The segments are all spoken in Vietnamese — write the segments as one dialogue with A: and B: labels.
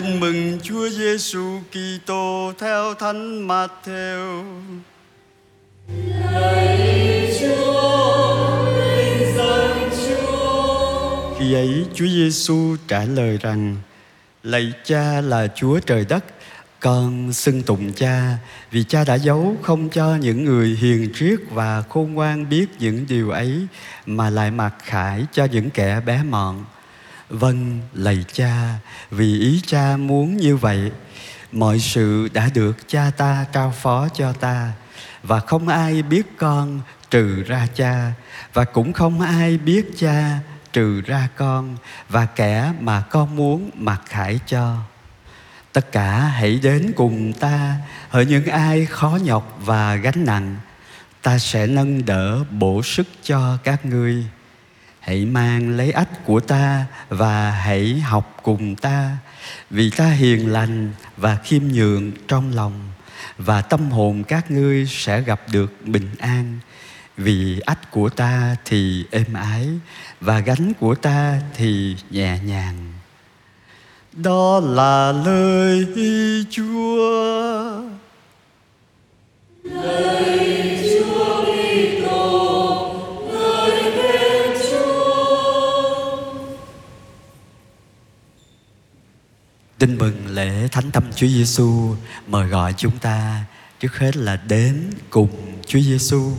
A: Tin mừng Chúa Giêsu Kitô theo Thánh Matthew.
B: Lạy Chúa, vinh danh Chúa.
A: Khi ấy Chúa Giêsu trả lời rằng: Lạy Cha là Chúa trời đất, con xưng tụng Cha vì Cha đã giấu không cho những người hiền triết và khôn ngoan biết những điều ấy mà lại mặc khải cho những kẻ bé mọn. Vâng, lạy Cha, vì ý Cha muốn như vậy, mọi sự đã được Cha ta trao phó cho ta và không ai biết con trừ ra Cha và cũng không ai biết Cha trừ ra con và kẻ mà con muốn mặc khải cho. Tất cả hãy đến cùng ta Hỡi những ai khó nhọc và gánh nặng Ta sẽ nâng đỡ bổ sức cho các ngươi Hãy mang lấy ách của ta Và hãy học cùng ta. Vì ta hiền lành và khiêm nhường trong lòng, Và tâm hồn các ngươi sẽ gặp được bình an. Vì ách của ta thì êm ái, Và gánh của ta thì nhẹ nhàng. Đó là lời Chúa. Tin mừng lễ Thánh Tâm Chúa Giêsu mời gọi chúng ta trước hết là đến cùng Chúa Giêsu,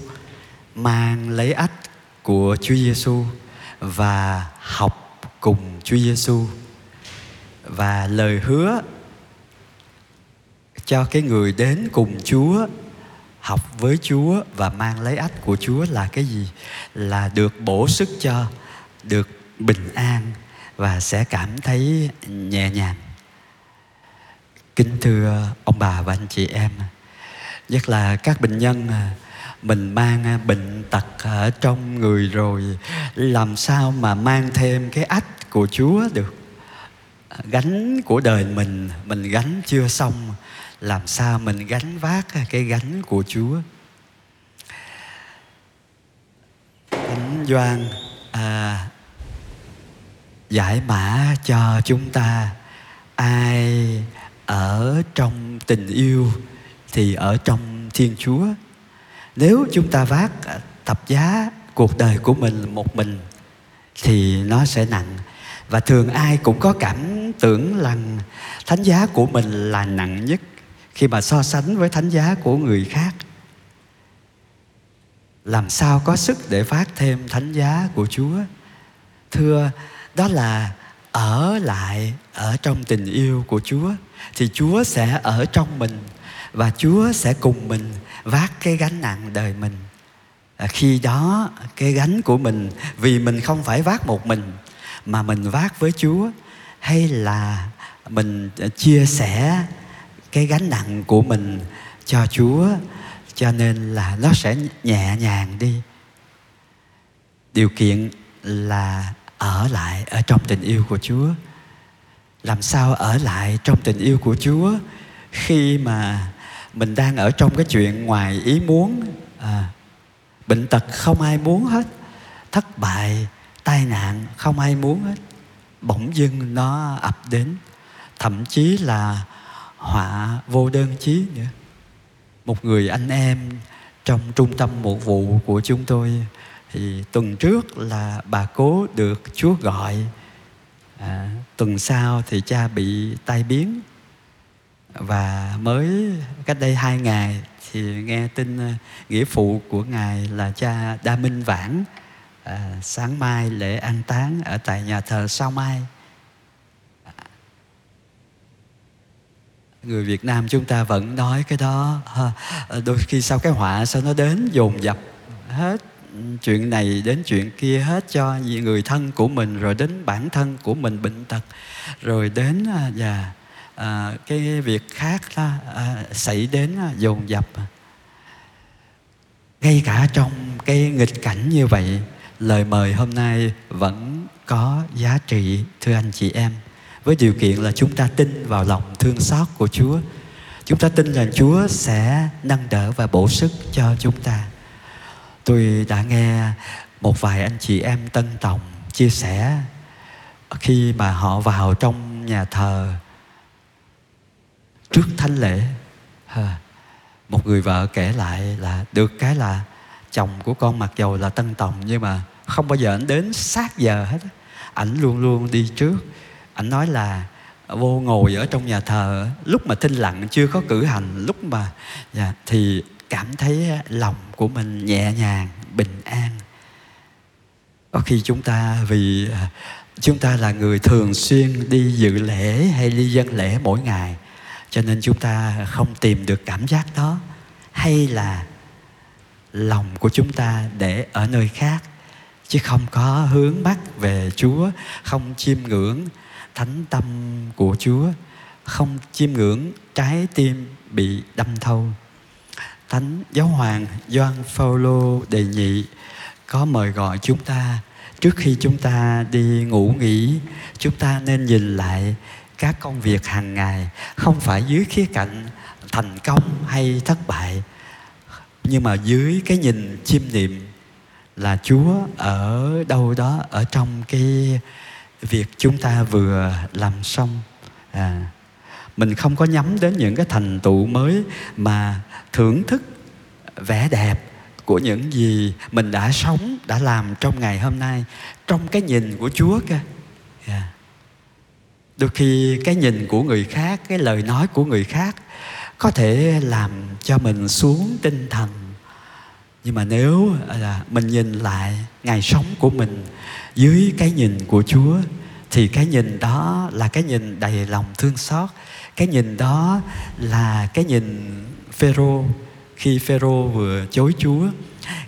A: mang lấy ách của Chúa Giêsu và học cùng Chúa Giêsu và lời hứa cho cái người đến cùng Chúa học với Chúa và mang lấy ách của Chúa là cái gì? Là được bổ sức cho, được bình an và sẽ cảm thấy nhẹ nhàng. Kính thưa ông bà và anh chị em, nhất là các bệnh nhân à, mình mang à, bệnh tật ở trong người rồi làm sao mà mang thêm cái ách của Chúa được? À, gánh của đời mình mình gánh chưa xong làm sao mình gánh vác cái gánh của Chúa? Thánh Doan à, giải mã cho chúng ta ai ở trong tình yêu thì ở trong Thiên Chúa. Nếu chúng ta vác thập giá cuộc đời của mình một mình thì nó sẽ nặng. Và thường ai cũng có cảm tưởng rằng thánh giá của mình là nặng nhất khi mà so sánh với thánh giá của người khác. Làm sao có sức để phát thêm thánh giá của chúa? Thưa, đó là ở lại, ở trong tình yêu của chúa thì chúa sẽ ở trong mình và chúa sẽ cùng mình vác cái gánh nặng đời mình. À, khi đó cái gánh của mình vì mình không phải vác một mình mà mình vác với Chúa hay là mình à, chia sẻ cái gánh nặng của mình cho Chúa cho nên là nó sẽ nhẹ nhàng đi. Điều kiện là ở lại ở trong tình yêu của Chúa làm sao ở lại trong tình yêu của Chúa khi mà mình đang ở trong cái chuyện ngoài ý muốn? À, bệnh tật không ai muốn hết thất bại tai nạn không ai muốn hết. Bỗng dưng nó ập đến thậm chí là họa vô đơn chí nữa. Một người anh em trong trung tâm một vụ của chúng tôi thì tuần trước là bà cố được Chúa gọi à, tuần sau thì cha bị tai biến. Và mới cách đây hai ngày thì nghe tin à, nghĩa phụ của ngài là cha Đa Minh Vãn à, sáng mai lễ an táng ở tại nhà thờ sao mai. Người Việt Nam chúng ta vẫn nói cái đó đôi khi sau cái họa sao nó đến dồn dập hết chuyện này đến chuyện kia hết cho người thân của mình rồi đến bản thân của mình bệnh tật rồi đến à, và à, cái việc khác đó, à, xảy đến à, dồn dập ngay cả trong cái nghịch cảnh như vậy lời mời hôm nay vẫn có giá trị thưa anh chị em với điều kiện là chúng ta tin vào lòng thương xót của Chúa. Chúng ta tin rằng Chúa sẽ nâng đỡ và bổ sức cho chúng ta. Tôi đã nghe một vài anh chị em tân tòng chia sẻ khi mà họ vào trong nhà thờ trước thánh lễ. Một người vợ kể lại là được cái là chồng của con mặc dầu là tân tòng nhưng mà không bao giờ ảnh đến sát giờ hết ảnh luôn luôn đi trước. Ảnh nói là vô ngồi ở trong nhà thờ lúc mà thinh lặng chưa có cử hành lúc mà dạ, thì cảm thấy lòng của mình nhẹ nhàng bình an có khi chúng ta vì à, chúng ta là người thường xuyên đi dự lễ hay đi dân lễ mỗi ngày cho nên chúng ta không tìm được cảm giác đó hay là lòng của chúng ta để ở nơi khác chứ không có hướng mắt về Chúa, không chiêm ngưỡng thánh tâm của Chúa, không chiêm ngưỡng trái tim bị đâm thâu. Thánh Giáo hoàng Gioan Phaolô đề nghị có mời gọi chúng ta trước khi chúng ta đi ngủ nghỉ, chúng ta nên nhìn lại các công việc hàng ngày không phải dưới khía cạnh thành công hay thất bại nhưng mà dưới cái nhìn chiêm niệm là Chúa ở đâu đó ở trong cái việc chúng ta vừa làm xong. À, mình không có nhắm đến những cái thành tựu mới mà thưởng thức vẻ đẹp của những gì mình đã sống, đã làm trong ngày hôm nay trong cái nhìn của Chúa cơ yeah. đôi khi cái nhìn của người khác, cái lời nói của người khác có thể làm cho mình xuống tinh thần nhưng mà nếu à, là mình nhìn lại ngày sống của mình dưới cái nhìn của Chúa, thì cái nhìn đó là cái nhìn đầy lòng thương xót, cái nhìn đó là cái nhìn Phêrô, khi Phêrô vừa chối Chúa,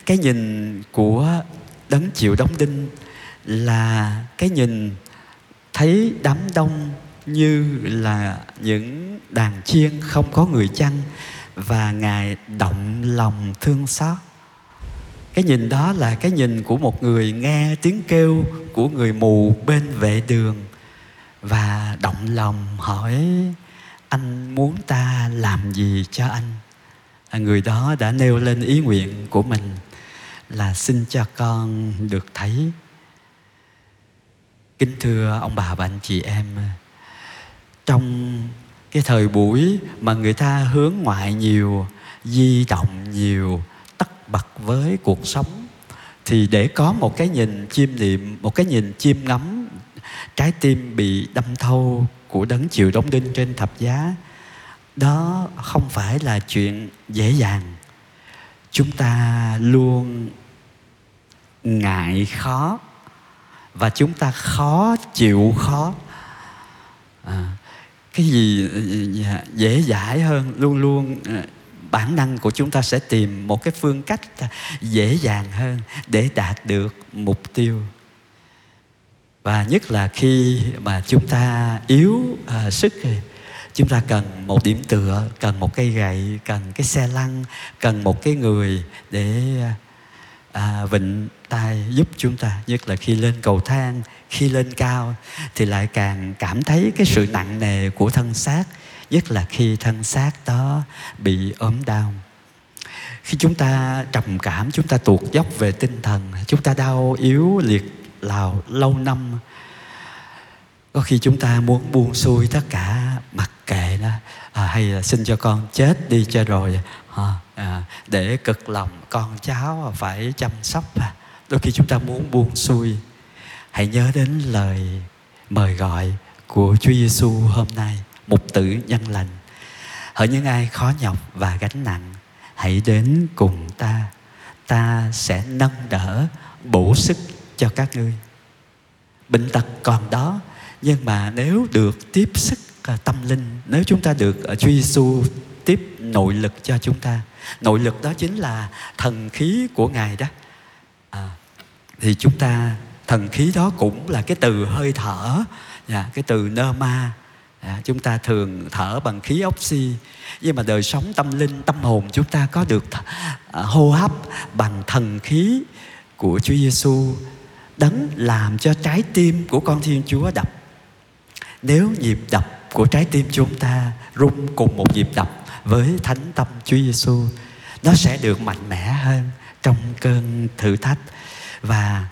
A: cái nhìn của đấng chịu đóng đinh là cái nhìn thấy đám đông như là những đàn chiên không có người chăn và ngài động lòng thương xót. Cái nhìn đó là cái nhìn của một người nghe tiếng kêu của người mù bên vệ đường và động lòng hỏi, anh muốn ta làm gì cho anh? Người đó đã nêu lên ý nguyện của mình là xin cho con được thấy. Kính thưa ông bà và anh chị em, trong cái thời buổi mà người ta hướng ngoại nhiều, di động nhiều, tất bật với cuộc sống, thì để có một cái nhìn chiêm niệm, một cái nhìn chiêm ngắm, trái tim bị đâm thâu của đấng chịu đóng đinh trên thập giá đó không phải là chuyện dễ dàng. Chúng ta luôn ngại khó và chúng ta khó chịu khó. À, cái gì dễ dãi hơn luôn luôn à, bản năng của chúng ta sẽ tìm một cái phương cách dễ dàng hơn để đạt được mục tiêu. Và nhất là khi mà chúng ta yếu à, sức thì chúng ta cần một điểm tựa cần một cây gậy cần cái xe lăn cần một cái người để à, vịnh tay giúp chúng ta. Nhất là khi lên cầu thang khi lên cao thì lại càng cảm thấy cái sự nặng nề của thân xác nhất là khi thân xác đó bị ốm đau. Khi chúng ta trầm cảm chúng ta tuột dốc về tinh thần chúng ta đau yếu liệt lào lâu năm có khi chúng ta muốn buông xuôi tất cả mặc thầy hay là xin cho con chết đi cho rồi. À, à, để cực lòng con cháu phải chăm sóc à. đôi khi chúng ta muốn buông xuôi. Hãy nhớ đến lời mời gọi của Chúa Giêsu hôm nay mục tử nhân lành. Hỡi những ai khó nhọc và gánh nặng hãy đến cùng ta. Ta sẽ nâng đỡ bổ sức cho các ngươi. Bệnh tật còn đó nhưng mà nếu được tiếp sức À, tâm linh. Nếu chúng ta được à, Chúa Giêsu tiếp nội lực cho chúng ta nội lực đó chính là thần khí của ngài đó. À, thì chúng ta thần khí đó cũng là cái từ hơi thở dạ, cái từ nơ ma. À, chúng ta thường thở bằng khí oxy nhưng mà đời sống tâm linh tâm hồn chúng ta có được th- à, hô hấp bằng thần khí của Chúa Giêsu đấng làm cho trái tim của con Thiên Chúa đập. Nếu nhịp đập của trái tim chúng ta rung cùng một nhịp đập với thánh tâm Chúa Giêsu. Nó sẽ được mạnh mẽ hơn trong cơn thử thách. Và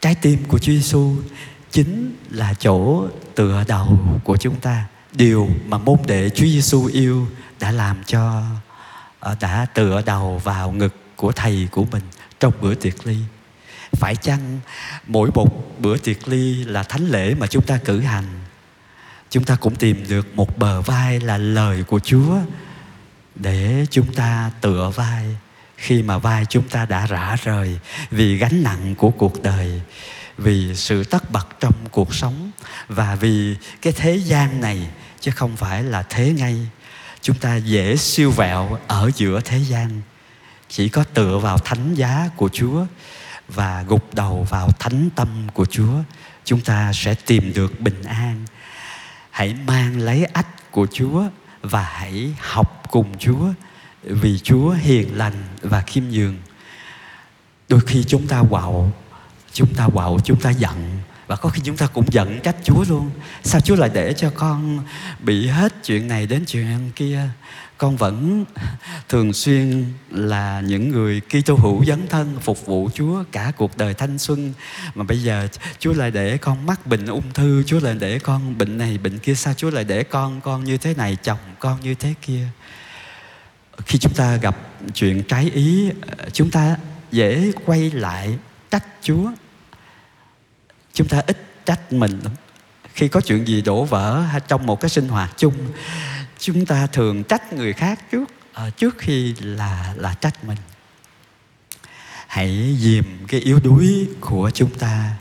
A: trái tim của Chúa Giêsu chính là chỗ tựa đầu của chúng ta. Điều mà môn đệ Chúa Giêsu yêu đã làm cho ờ, đã tựa đầu vào ngực của thầy của mình trong bữa tiệc ly. Phải chăng mỗi một bữa tiệc ly là thánh lễ mà chúng ta cử hành? Chúng ta cũng tìm được một bờ vai là lời của Chúa để chúng ta tựa vai. Khi mà vai chúng ta đã rã rời vì gánh nặng của cuộc đời, vì sự tất bật trong cuộc sống và vì cái thế gian này, chứ không phải là thế ngay, chúng ta dễ siêu vẹo ở giữa thế gian. Chỉ có tựa vào thánh giá của chúa và gục đầu vào thánh tâm của chúa, chúng ta sẽ tìm được bình an hãy mang lấy ách của chúa và hãy học cùng chúa, vì chúa hiền lành và khiêm nhường. Đôi khi chúng ta quạo, chúng ta quạo, chúng ta giận, và có khi chúng ta cũng giận trách Chúa luôn. Sao Chúa lại để cho con bị hết chuyện này đến chuyện kia? Con vẫn thường xuyên là những người Kitô hữu dấn thân phục vụ Chúa cả cuộc đời thanh xuân. Mà bây giờ, Chúa lại để con mắc bệnh ung thư, Chúa lại để con bệnh này, bệnh kia sao? Chúa lại để con con như thế này, chồng con như thế kia. Khi chúng ta gặp chuyện trái ý, chúng ta dễ quay lại trách Chúa. Chúng ta ít trách mình lắm. Khi có chuyện gì đổ vỡ hay trong một cái sinh hoạt chung chúng ta thường trách người khác trước. Uh, trước khi là là trách mình. Hãy dìm cái yếu đuối của chúng ta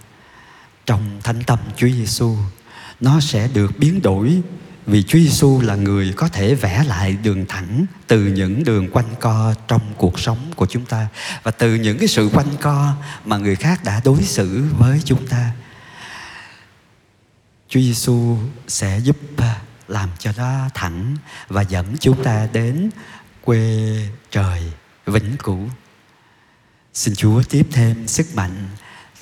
A: trong thánh tâm Chúa Giêsu nó sẽ được biến đổi vì Chúa Giêsu là người có thể vẽ lại đường thẳng từ những đường quanh co trong cuộc sống của chúng ta và từ những cái sự quanh co mà người khác đã đối xử với chúng ta. Chúa Giêsu sẽ giúp à, làm cho nó thẳng và dẫn chúng ta đến quê trời vĩnh cửu. Xin Chúa tiếp thêm sức mạnh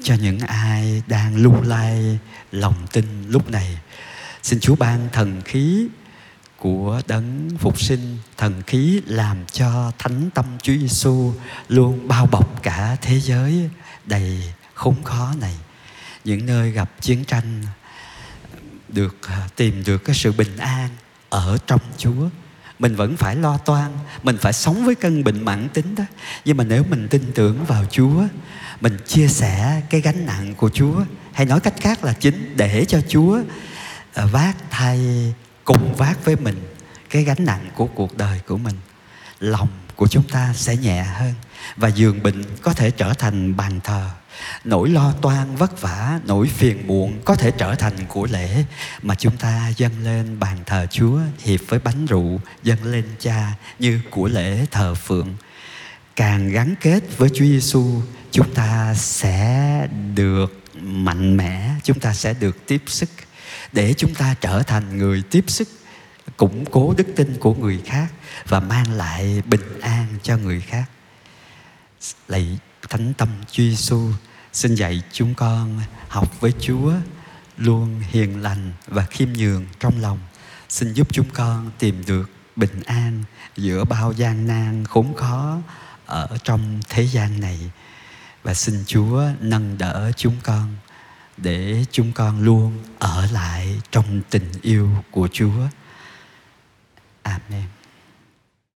A: cho những ai đang lung lay lòng tin lúc này. Xin Chúa ban thần khí của đấng phục sinh, thần khí làm cho thánh tâm Chúa Giêsu luôn bao bọc cả thế giới đầy khốn khó này. Những nơi gặp chiến tranh được à, tìm được cái sự bình an ở trong Chúa. Mình vẫn phải lo toan, mình phải sống với cân bệnh mãn tính đó. Nhưng mà nếu mình tin tưởng vào Chúa, mình chia sẻ cái gánh nặng của Chúa, hay nói cách khác là chính để cho Chúa à, vác thay cùng vác với mình cái gánh nặng của cuộc đời của mình, lòng của chúng ta sẽ nhẹ hơn và giường bệnh có thể trở thành bàn thờ nỗi lo toan vất vả, nỗi phiền muộn có thể trở thành của lễ, mà chúng ta dâng lên bàn thờ chúa, hiệp với bánh rượu, dâng lên cha như của lễ thờ phượng. Càng gắn kết với chúa giêsu, chúng ta sẽ được mạnh mẽ, chúng ta sẽ được tiếp sức. Để chúng ta trở thành người tiếp sức, củng cố đức tin của người khác và mang lại bình an cho người khác. Lạy thánh tâm Chúa Giêsu xin dạy chúng con học với Chúa luôn hiền lành và khiêm nhường trong lòng xin giúp chúng con tìm được bình an giữa bao gian nan khốn khó ở trong thế gian này và xin Chúa nâng đỡ chúng con để chúng con luôn ở lại trong tình yêu của Chúa. Amen.